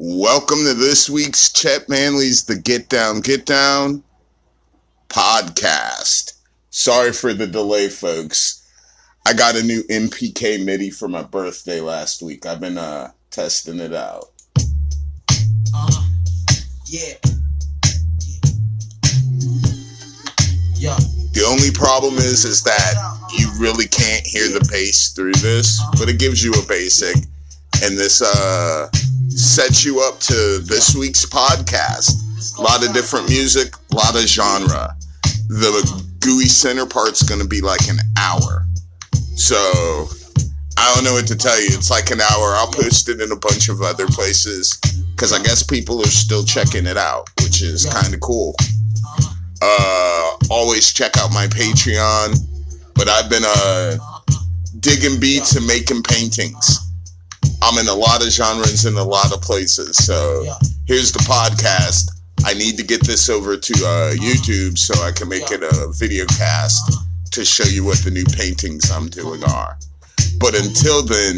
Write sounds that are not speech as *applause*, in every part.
Welcome to this week's Chet Manley's The Get Down, Get Down podcast. Sorry for the delay, folks. I got a new MPK MIDI for my birthday last week. I've been uh, testing it out. Uh, yeah. Yeah. The only problem is, is that you really can't hear the bass through this, but it gives you a basic, and this uh sets you up to this week's podcast. A lot of different music, a lot of genre. The gooey center part's gonna be like an hour, so I don't know what to tell you. It's like an hour. I'll post it in a bunch of other places because I guess people are still checking it out, which is kind of cool. Uh, always check out my Patreon. But I've been uh, digging beats and making paintings. I'm in a lot of genres in a lot of places. So here's the podcast. I need to get this over to uh, YouTube so I can make it a video cast to show you what the new paintings I'm doing are. But until then,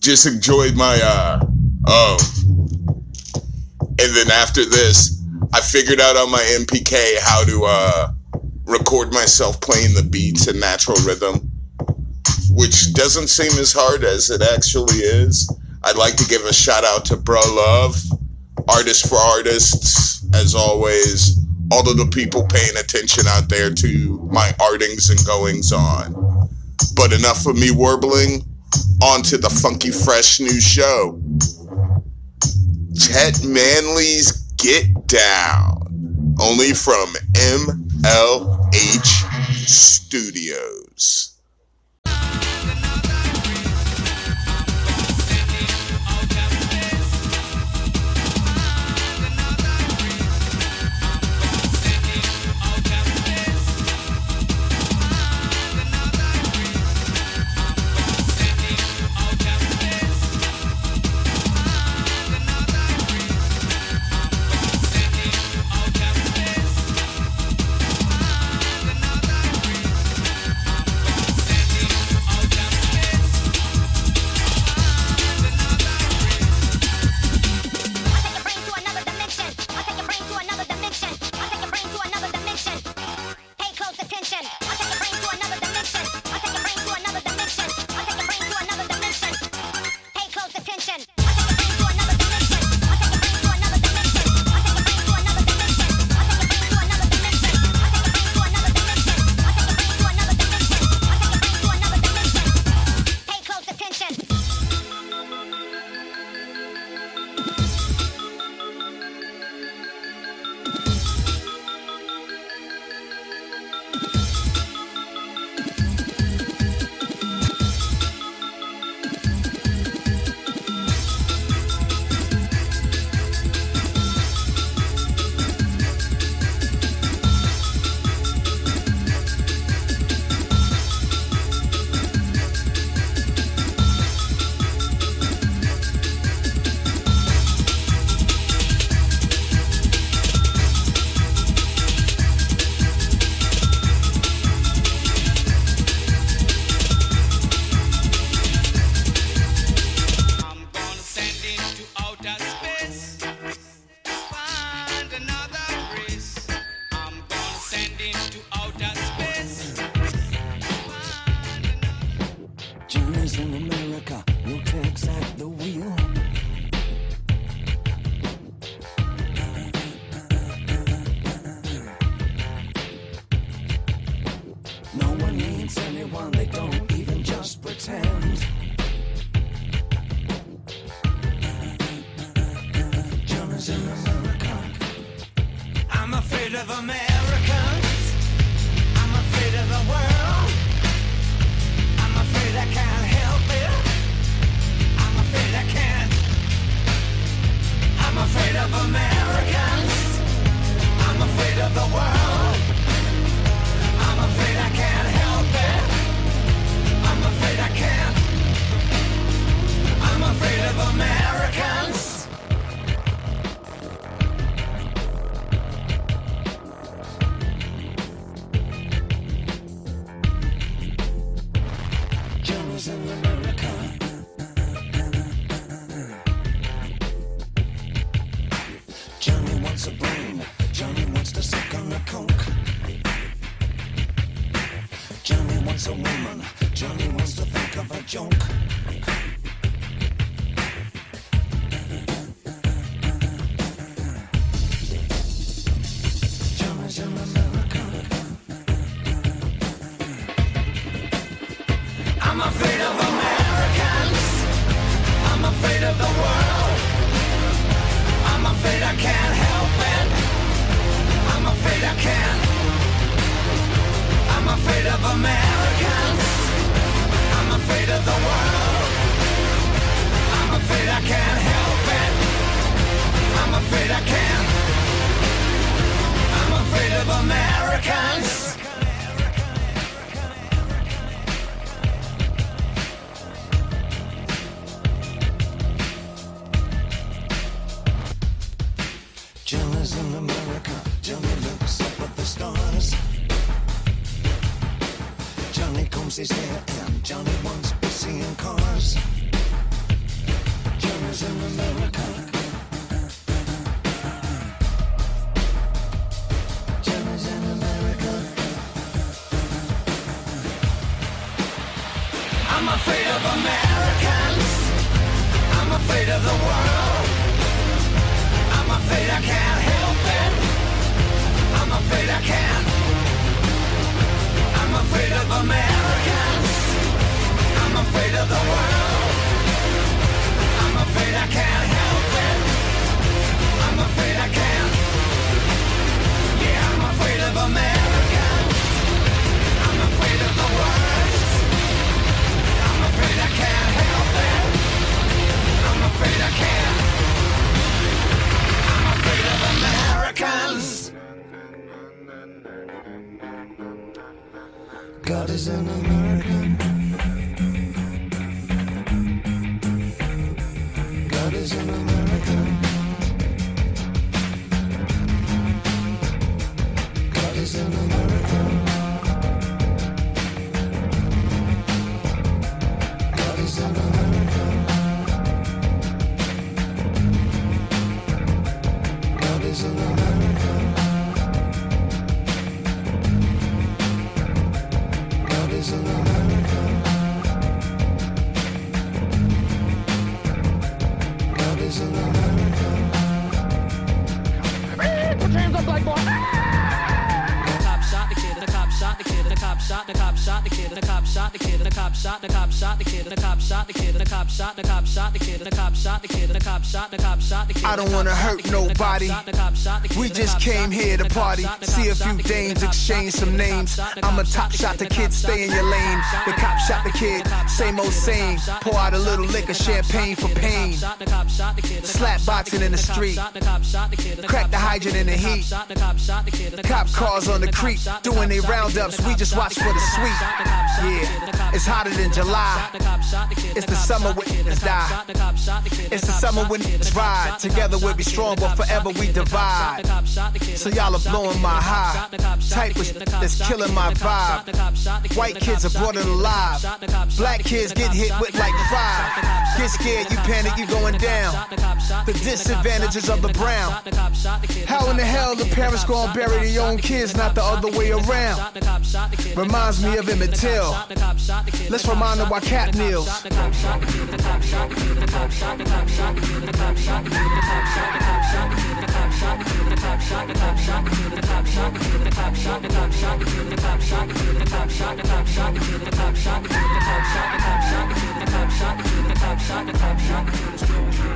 just enjoyed my uh oh. And then after this, I figured out on my MPK how to uh record myself playing the beats in natural rhythm, which doesn't seem as hard as it actually is. I'd like to give a shout out to Bro Love, Artist for Artists, as always. All of the people paying attention out there to my artings and goings on. But enough of me warbling. On to the funky, fresh new show. Chet Manley's Get Down. Only from MLH Studios. Americans. I'm afraid of the world. I'm afraid I can't help it. I'm afraid I can't. I'm afraid of Americans. I don't wanna hurt nobody. We just came here to party, see a few dames, exchange some names. I'm a top shot, the kid, stay in your lane. The cop shot the kid, same old same. Pour out a little liquor, champagne for pain. Slap boxing in the street. Crack the hydrant in the heat. Cop cars on the creek, doing their roundups. We just watch for the sweet. Yeah, it's hotter than July. It's the summer when it's die. It's the summer when it's ride. Together we'll be strong, but forever we divide. So y'all are blowing my high. Type of that's killing my vibe. White kids are brought in alive. Black kids get hit with like five. Get scared, you panic, you going down. The disadvantages of the brown. How in the hell the parents gonna bury their own kids, not the other way around? Reminds me of Emmett Till. Let's remind them why Kap kneels shot the cop shot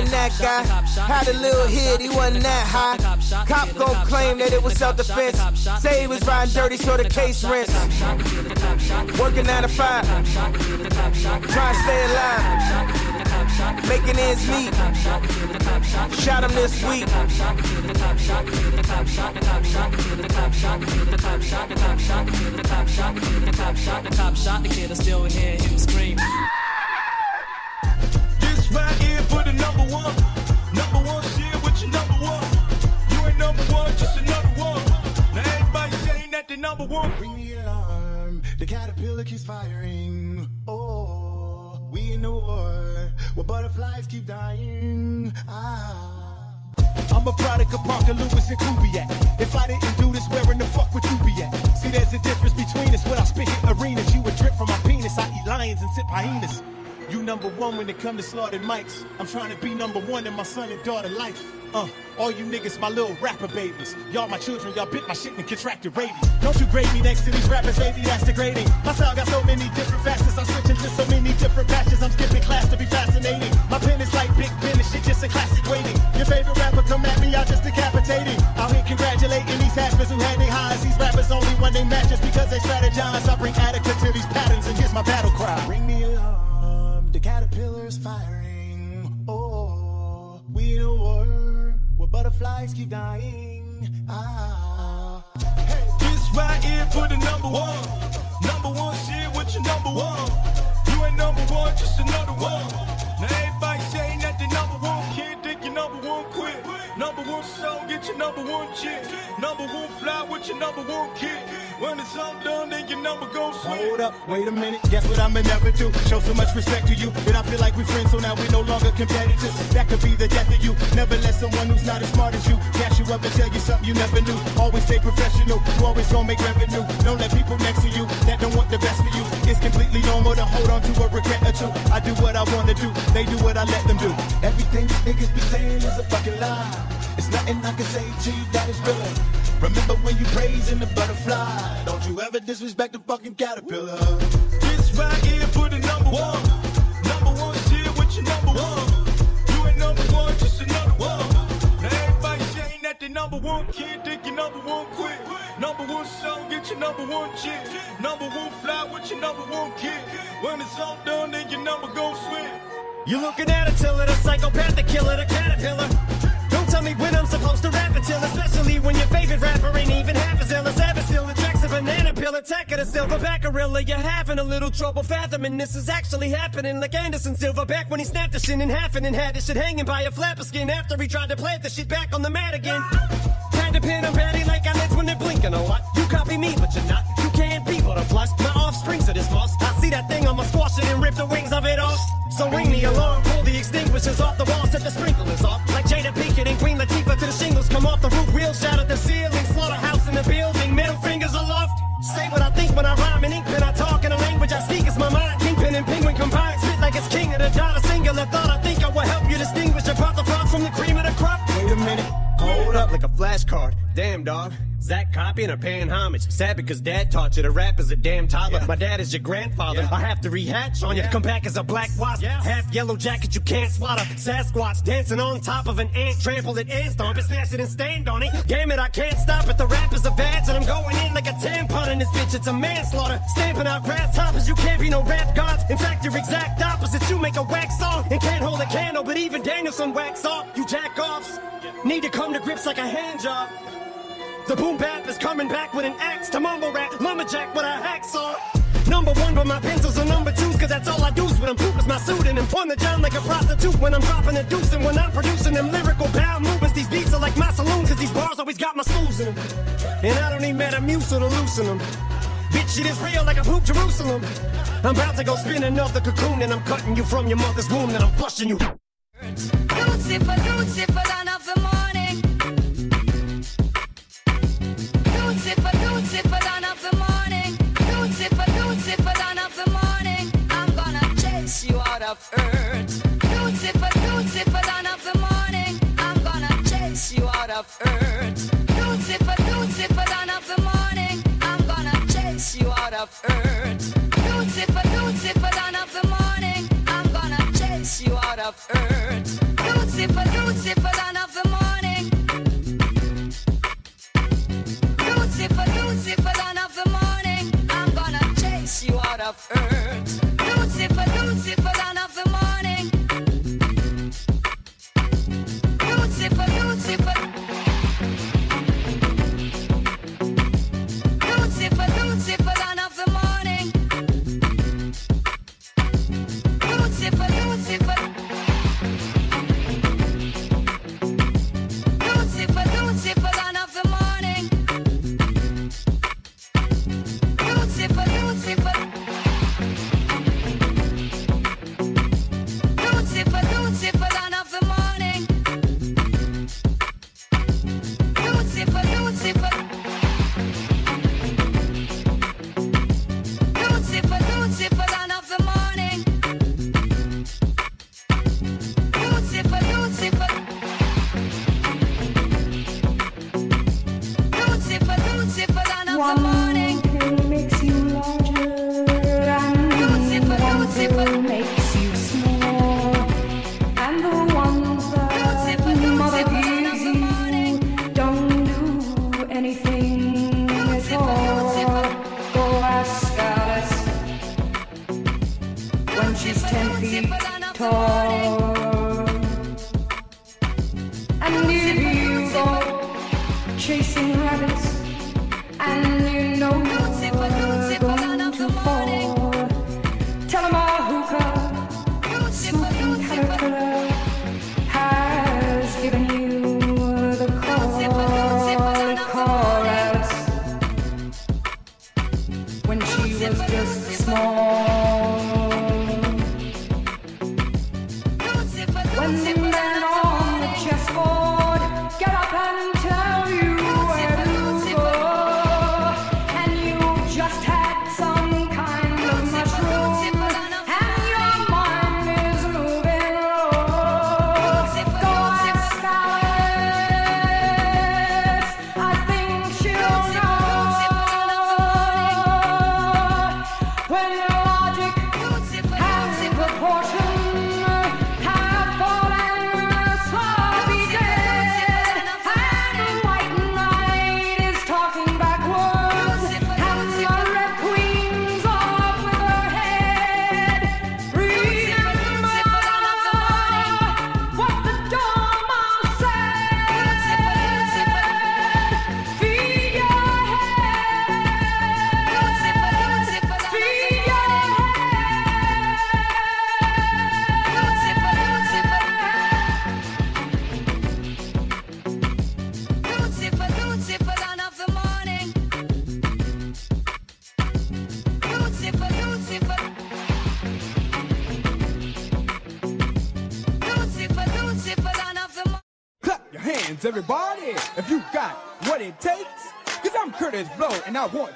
that guy. Had a little hit, he wasn't that high. Cop gon' claim that it was self-defense. Say he was riding dirty, so the case rents. Working nine to five, trying to stay alive. making ends meet. Shot him this week. Shot the cop, shot the kid, I still hear him scream. That they number one. Ring the alarm. The caterpillar keeps firing. Oh, we in the war where butterflies keep dying. Ah. I'm a product of Parker Lewis and Kubiak. If I didn't do this, where in the fuck would you be at? See, there's a difference between us. When I spit hit arenas, you would drip from my penis. I eat lions and sip hyenas. You number one when it come to slaughtered mics. I'm trying to be number one in my son and daughter life. Uh, all you niggas, my little rapper babies. Y'all my children, y'all bit my shit and contracted rabies. Don't you grade me next to these rappers, baby, that's degrading. My style got so many different facets, I'm switching to so many different patches. I'm skipping class to be fascinating. My pen is like Big Ben and shit, just a classic waiting. Your favorite rapper come at me, I just decapitating. Out here congratulating these haspers who had their highs. These rappers only when they match just because they strategize. I bring adequate to these patterns and here's my battle cry. Ring the alarm. The caterpillar's firing. Butterflies keep dying. Ah. Hey, this right here for the number one. Number one shit with your number one. You ain't number one, just another one. Now everybody saying that they number one. Can't think your number one quit. Number one your number one chick. Number one fly with your number one kid. When it's all done, then your number gon' switch. Hold up, wait a minute. Guess what I'ma never do? Show so much respect to you that I feel like we're friends, so now we're no longer competitors. That could be the death of you. Never let someone who's not as smart as you gas you up and tell you something you never knew. Always stay professional. You always gonna make revenue. Don't let people next to you that don't want the best for you. It's completely normal to hold on to a regret or two. I do what I wanna do. They do what I let them do. Everything these niggas be saying is a fucking lie. It's nothing I can say to you that is real. Remember when you praising the butterfly? Don't you ever disrespect the fucking caterpillar. This right here for the number one. Number one shit with your number one. You ain't number one, just another one. Now everybody saying that they number one. Can't think your number one quit. Number one song, get your number one chick. Number one fly with your number one kid. When it's all done, then your number gon' switch. You looking at Attila, the psychopathic killer, the caterpillar. Me when I'm supposed to rap until, especially when your favorite rapper ain't even half as ill as ever still attracts a banana peel attack of the silverback gorilla. You're having a little trouble fathoming this is actually happening like Anderson Silverback when he snapped the shit in half and then had his shit hanging by a flapper skin after he tried to plant the shit back on the mat again. Kind of pin a batty like eyelids when they're blinking a lot. You copy me, but you're not. You can't be butterflies. My offsprings are this. I see that thing, I'ma squash it and rip the wings of it off. So ring the alarm, pull the extinguishers off the wall, set the sprinklers off. Like Jada Pinkett and Queen Latifah to the shingles come off the roof, wheels shout at the ceiling, slaughterhouse in the building, middle fingers aloft. Say what I think when I rhyme in ink pen, I Damn, dog. Zach copying or paying homage. Sad because dad taught you to rap as a damn toddler. My dad is your grandfather. I have to rehatch on you. Come back as a black wasp. Half yellow jacket you can't swallow. Sasquatch dancing on top of an ant. Trample it and stomp it, smash it and stand on it. Damn it, I can't stop it. The rap is a badge and I'm going in like a tampon in this bitch. It's a manslaughter. Stamping out grasshoppers. You can't be no rap gods. In fact, you're exact opposite. You make a wax song and can't hold a candle. But even Daniel-san wax off. You jack offs. Need to come to grips like a hand job. The boom bap is coming back with an axe to mumble rap, lumberjack with a hacksaw. Number one, but my pencils are number twos, cause that's all I do when I'm poop is my suit and I'm on the job like a prostitute when I'm dropping a deuce and when I'm producing them lyrical bow movements. These beats are like my saloon, cause these bars always got my stools in them. And I don't need Metamucil to loosen them. Bitch, it is real like a poop Jerusalem. I'm about to go spin another cocoon and I'm cutting you from your mother's womb and I'm flushing you. Of earth. Lucifer, Lucifer, of the morning. I'm gonna chase you out of earth. Lucifer, Lucifer, dawn of the morning. I'm gonna chase you out of earth. Lucifer, Lucifer, dawn of the morning. I'm gonna chase you out of earth. Lucifer, Lucifer,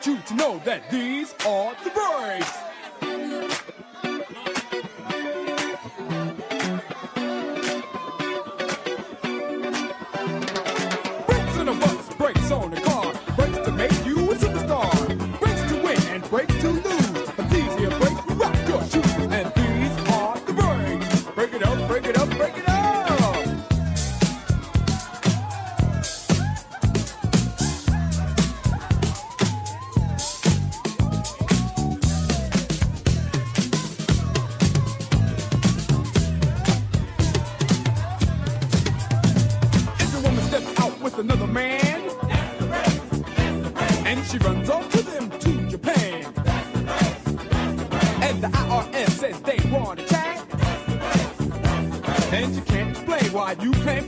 you to know that another man. That's the race. That's the race. And she runs off to them to Japan. That's the race. That's the race. And the IRS says they want to check. That's the race. That's the race. And you can't explain why you came.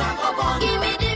Give me the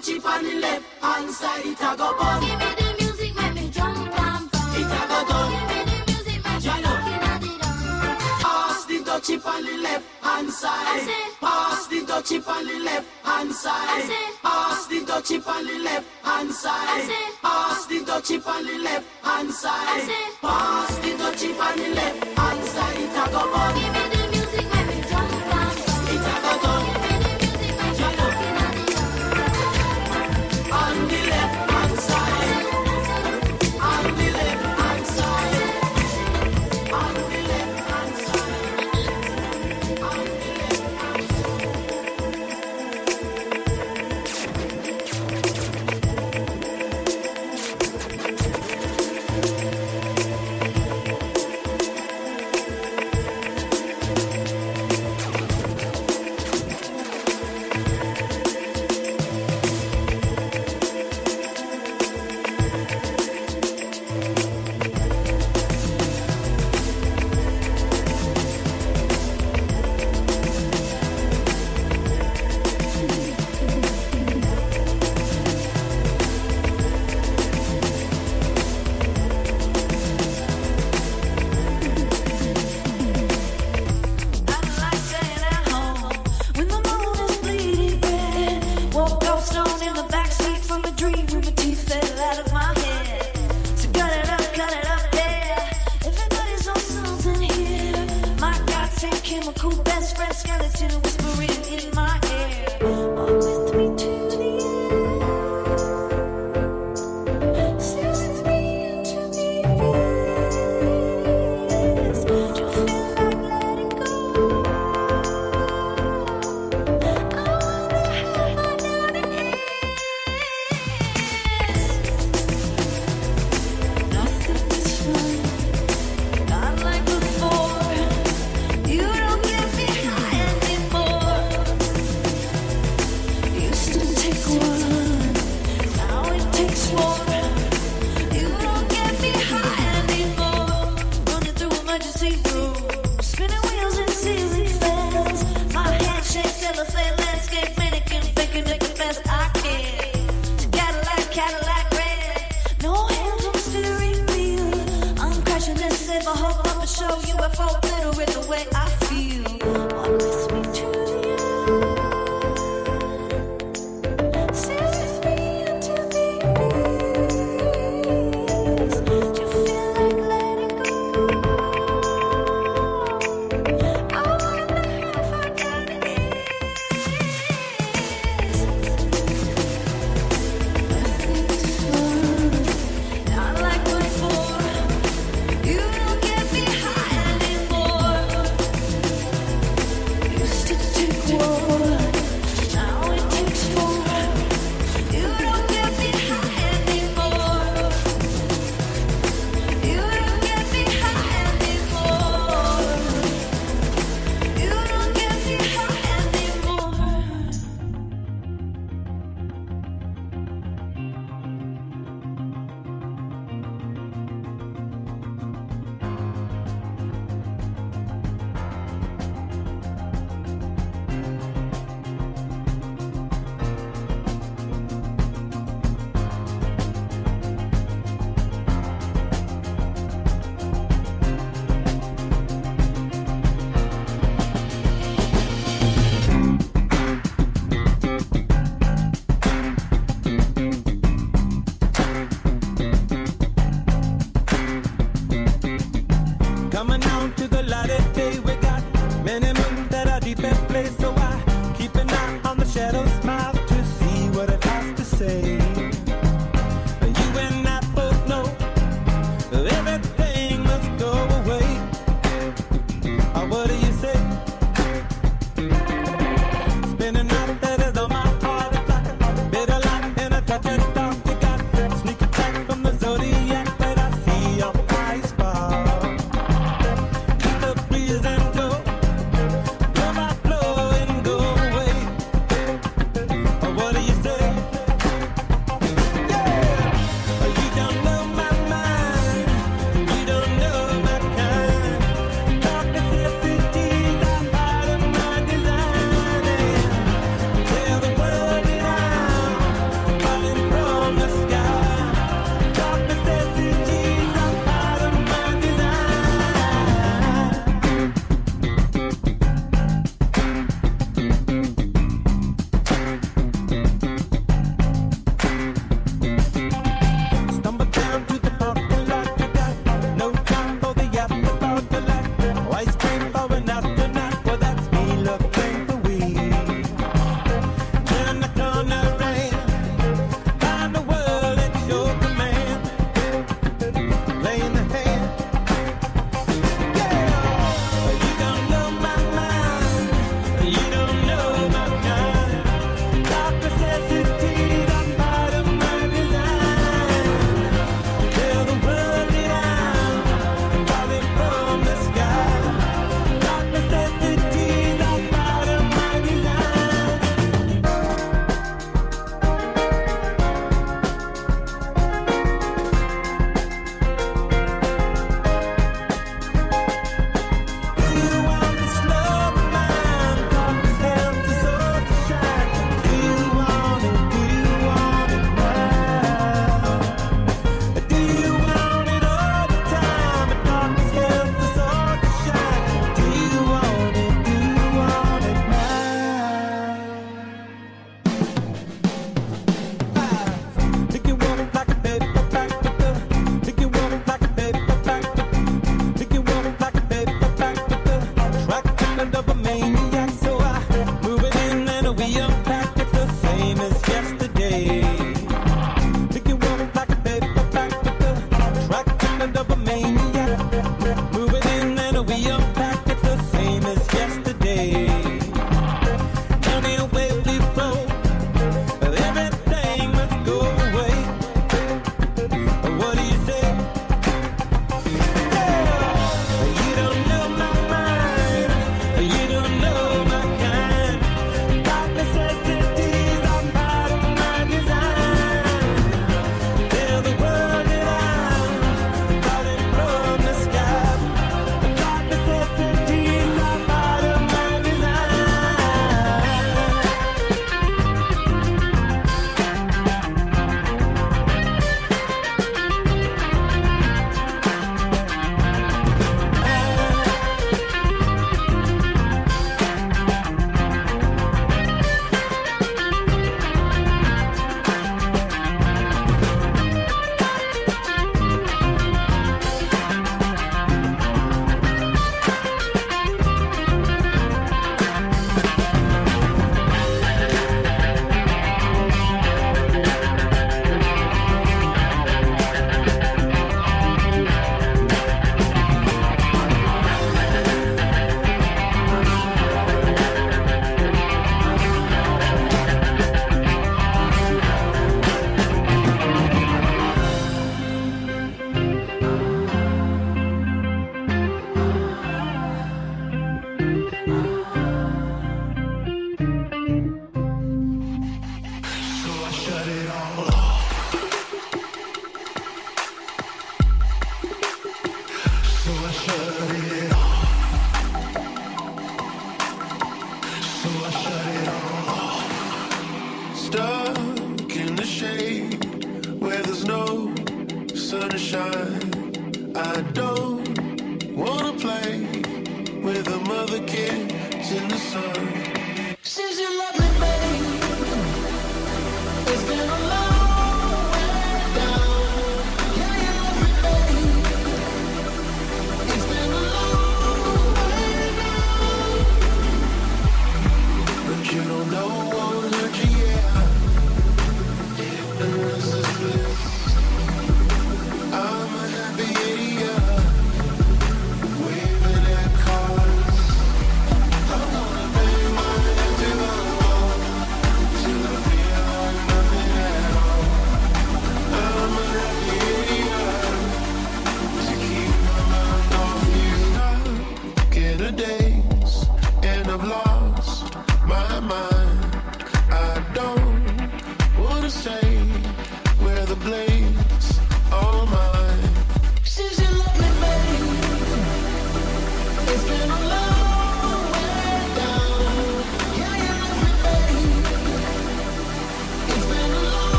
touch on the left hand side, it a go bun. Give me the music, make me jump and fun. It a go done. Give me the music, make me rock it. Pass the touch it on the left hand side. Pass the touch it on the left hand side. Pass the touch it on the left hand side. Pass the touch it on the left hand side. Pass the touch it on the left hand side, it a go bun.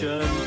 Conversation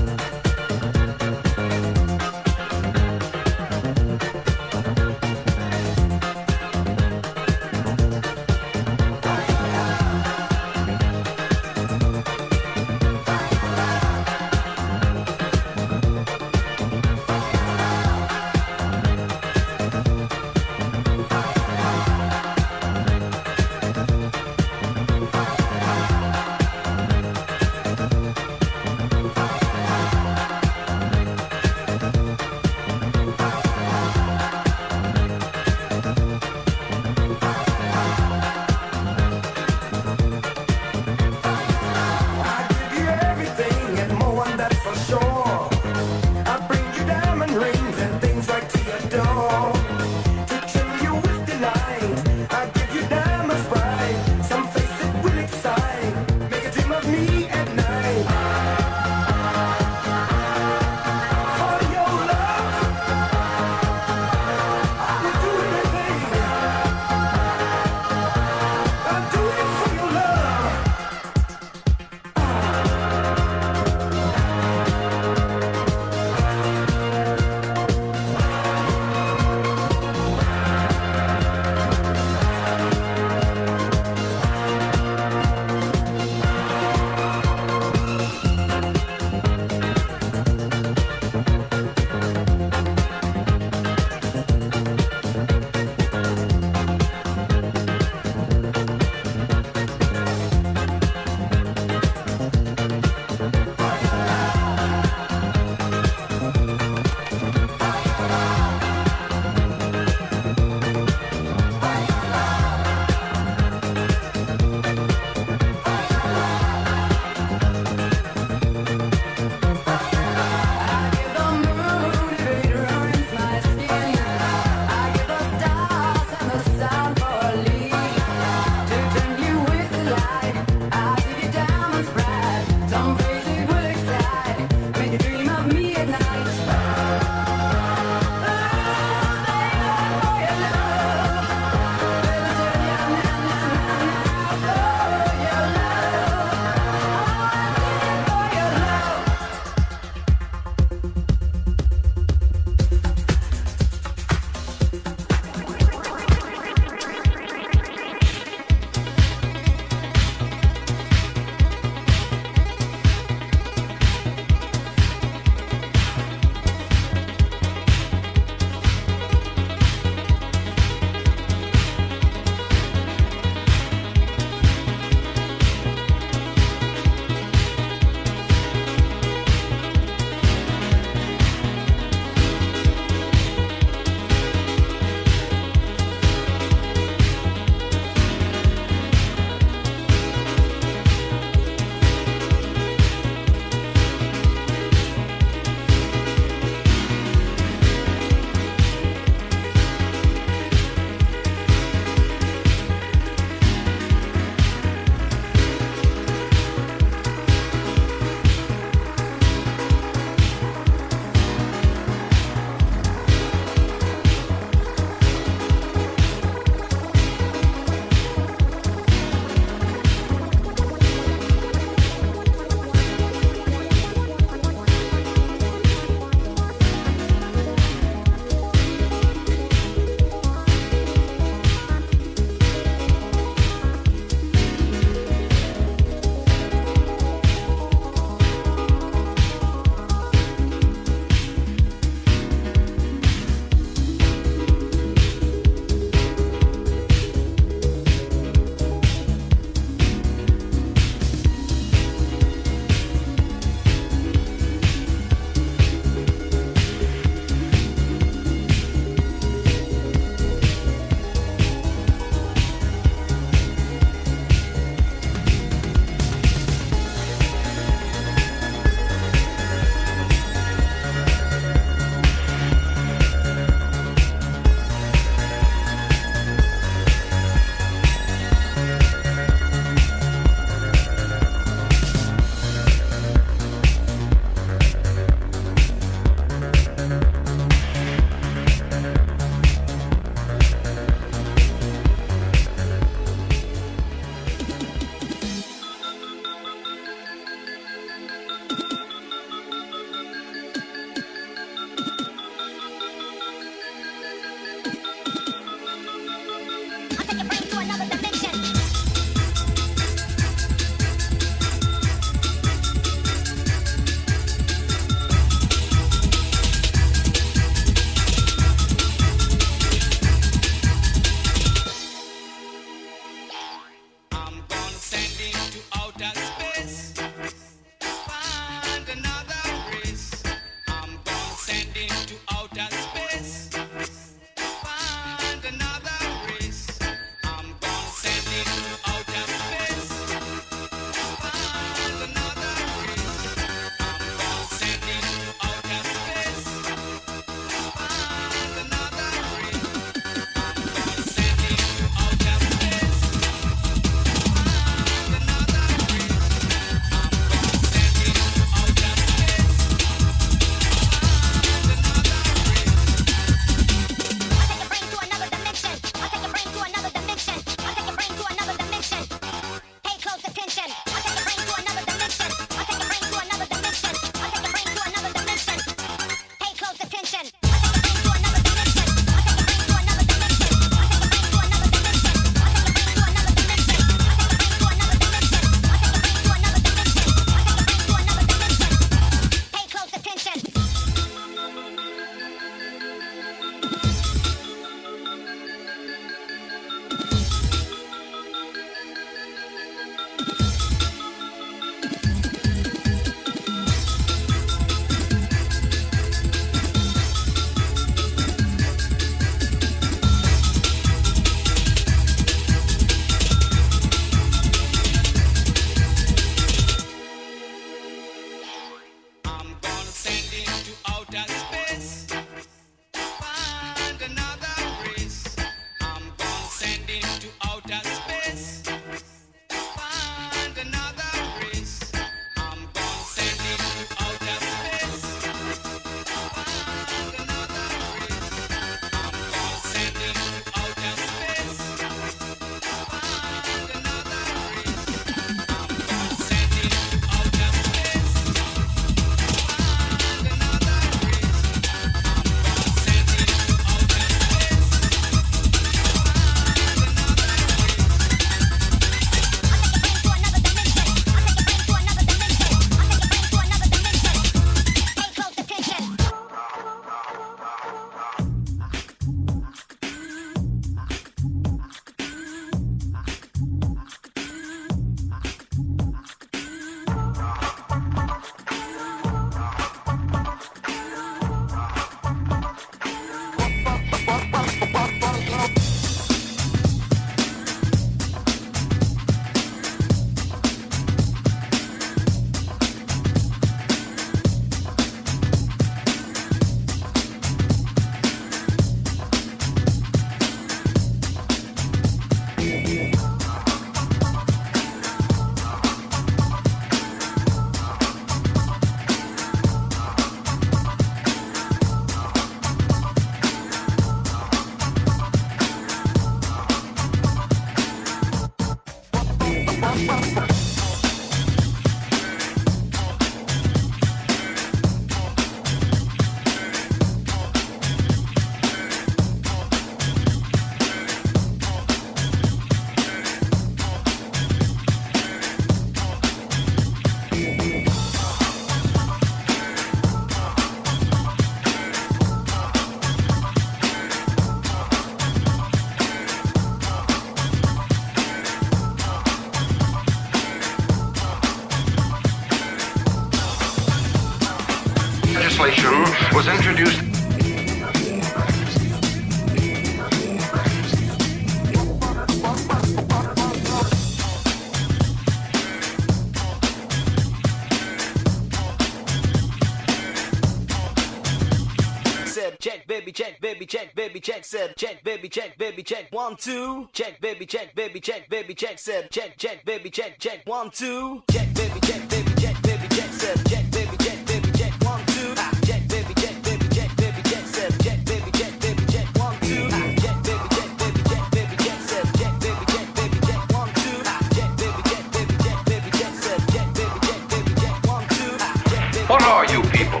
baby check one two check baby check baby check baby check said check check baby check check one two check baby check baby check baby check said check baby check baby check one two Ah, check baby check baby check baby check said check baby check baby check one two Ah, check baby check baby check baby check said check baby check baby check one two Ah, check baby check baby check baby check said check baby check baby check one two Ah, check baby What are you people?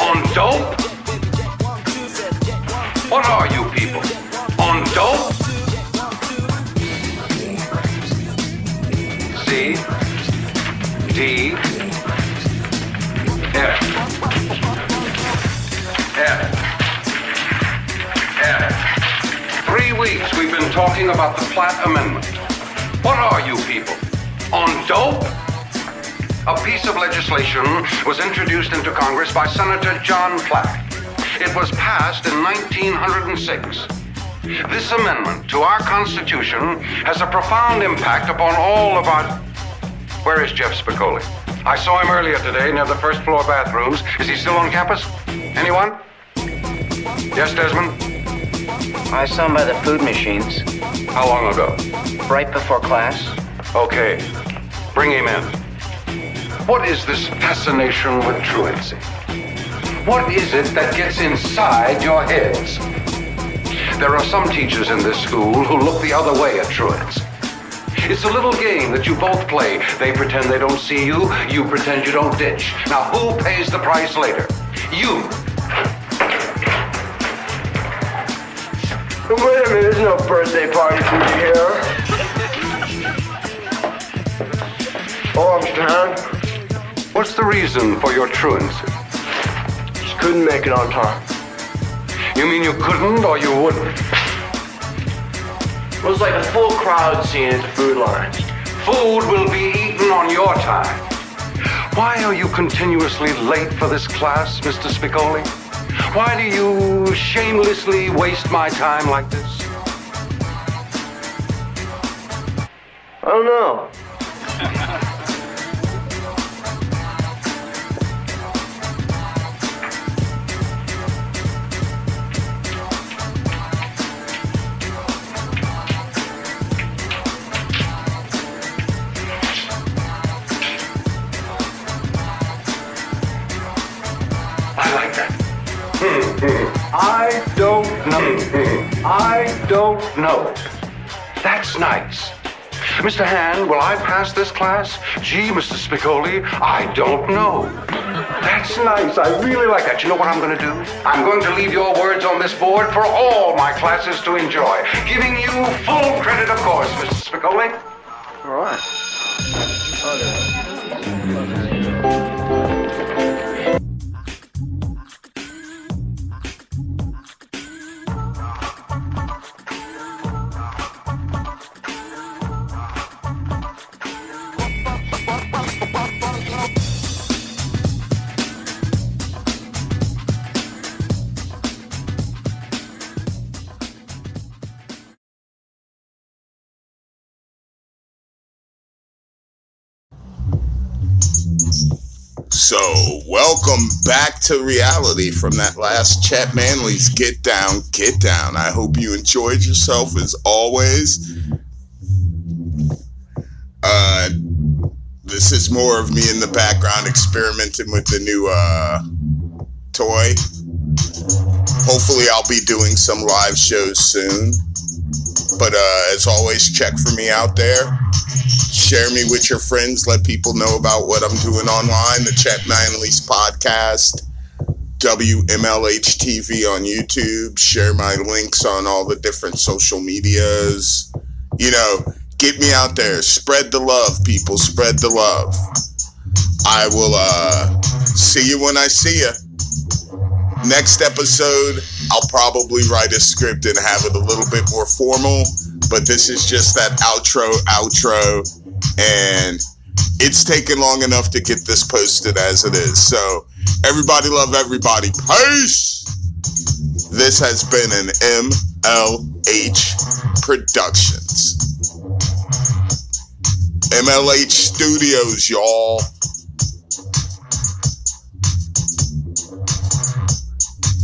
On dope? What are you people? Dope? C D F F F Three weeks we've been talking about the Platt Amendment. What are you people? On dope? A piece of legislation was introduced into Congress by Senator John Platt. It was passed in 1906. This amendment to our Constitution has a profound impact upon all of our. Where is Jeff Spicoli? I saw him earlier today near the first floor bathrooms. Is he still on campus? Anyone? Yes, Desmond? I saw him by the food machines. How long ago? Right before class. Okay. Bring him in. What is this fascination with truancy? What is it that gets inside your heads? There are some teachers in this school who look the other way at truants. It's a little game that you both play. They pretend they don't see you, you pretend you don't ditch. Now, who pays the price later? You. Wait a minute, there's no birthday party for me here. Oh, Mr. Hand, What's the reason for your truancy? just couldn't make it on time. You mean you couldn't or you wouldn't? It was like a full crowd scene at the food line. Food will be eaten on your time. Why are you continuously late for this class, Mr. Spicoli? Why do you shamelessly waste my time like this? I don't know. *laughs* I don't know. I don't know. That's nice. Mr. Hand, will I pass this class? Gee, Mr. Spicoli, I don't know. That's nice. I really like that. You know what I'm going to do? I'm going to leave your words on this board for all my classes to enjoy. Giving you full credit, of course, Mr. Spicoli. All right. So, welcome back to reality from that last Chet Manley's Get Down, Get Down. I hope you enjoyed yourself as always. Uh, this is more of me in the background experimenting with the new uh, toy. Hopefully, I'll be doing some live shows soon. But uh, as always, check for me out there. Share me with your friends. Let people know about what I'm doing online. The Chet Manley's podcast, WMLH TV on YouTube. Share my links on all the different social medias. You know, get me out there. Spread the love, people. Spread the love. I will uh, see you when I see you. Next episode, I'll probably write a script and have it a little bit more formal, but this is just that outro, outro, and it's taken long enough to get this posted as it is. So, everybody love everybody. Peace! This has been an MLH Productions. MLH Studios, y'all.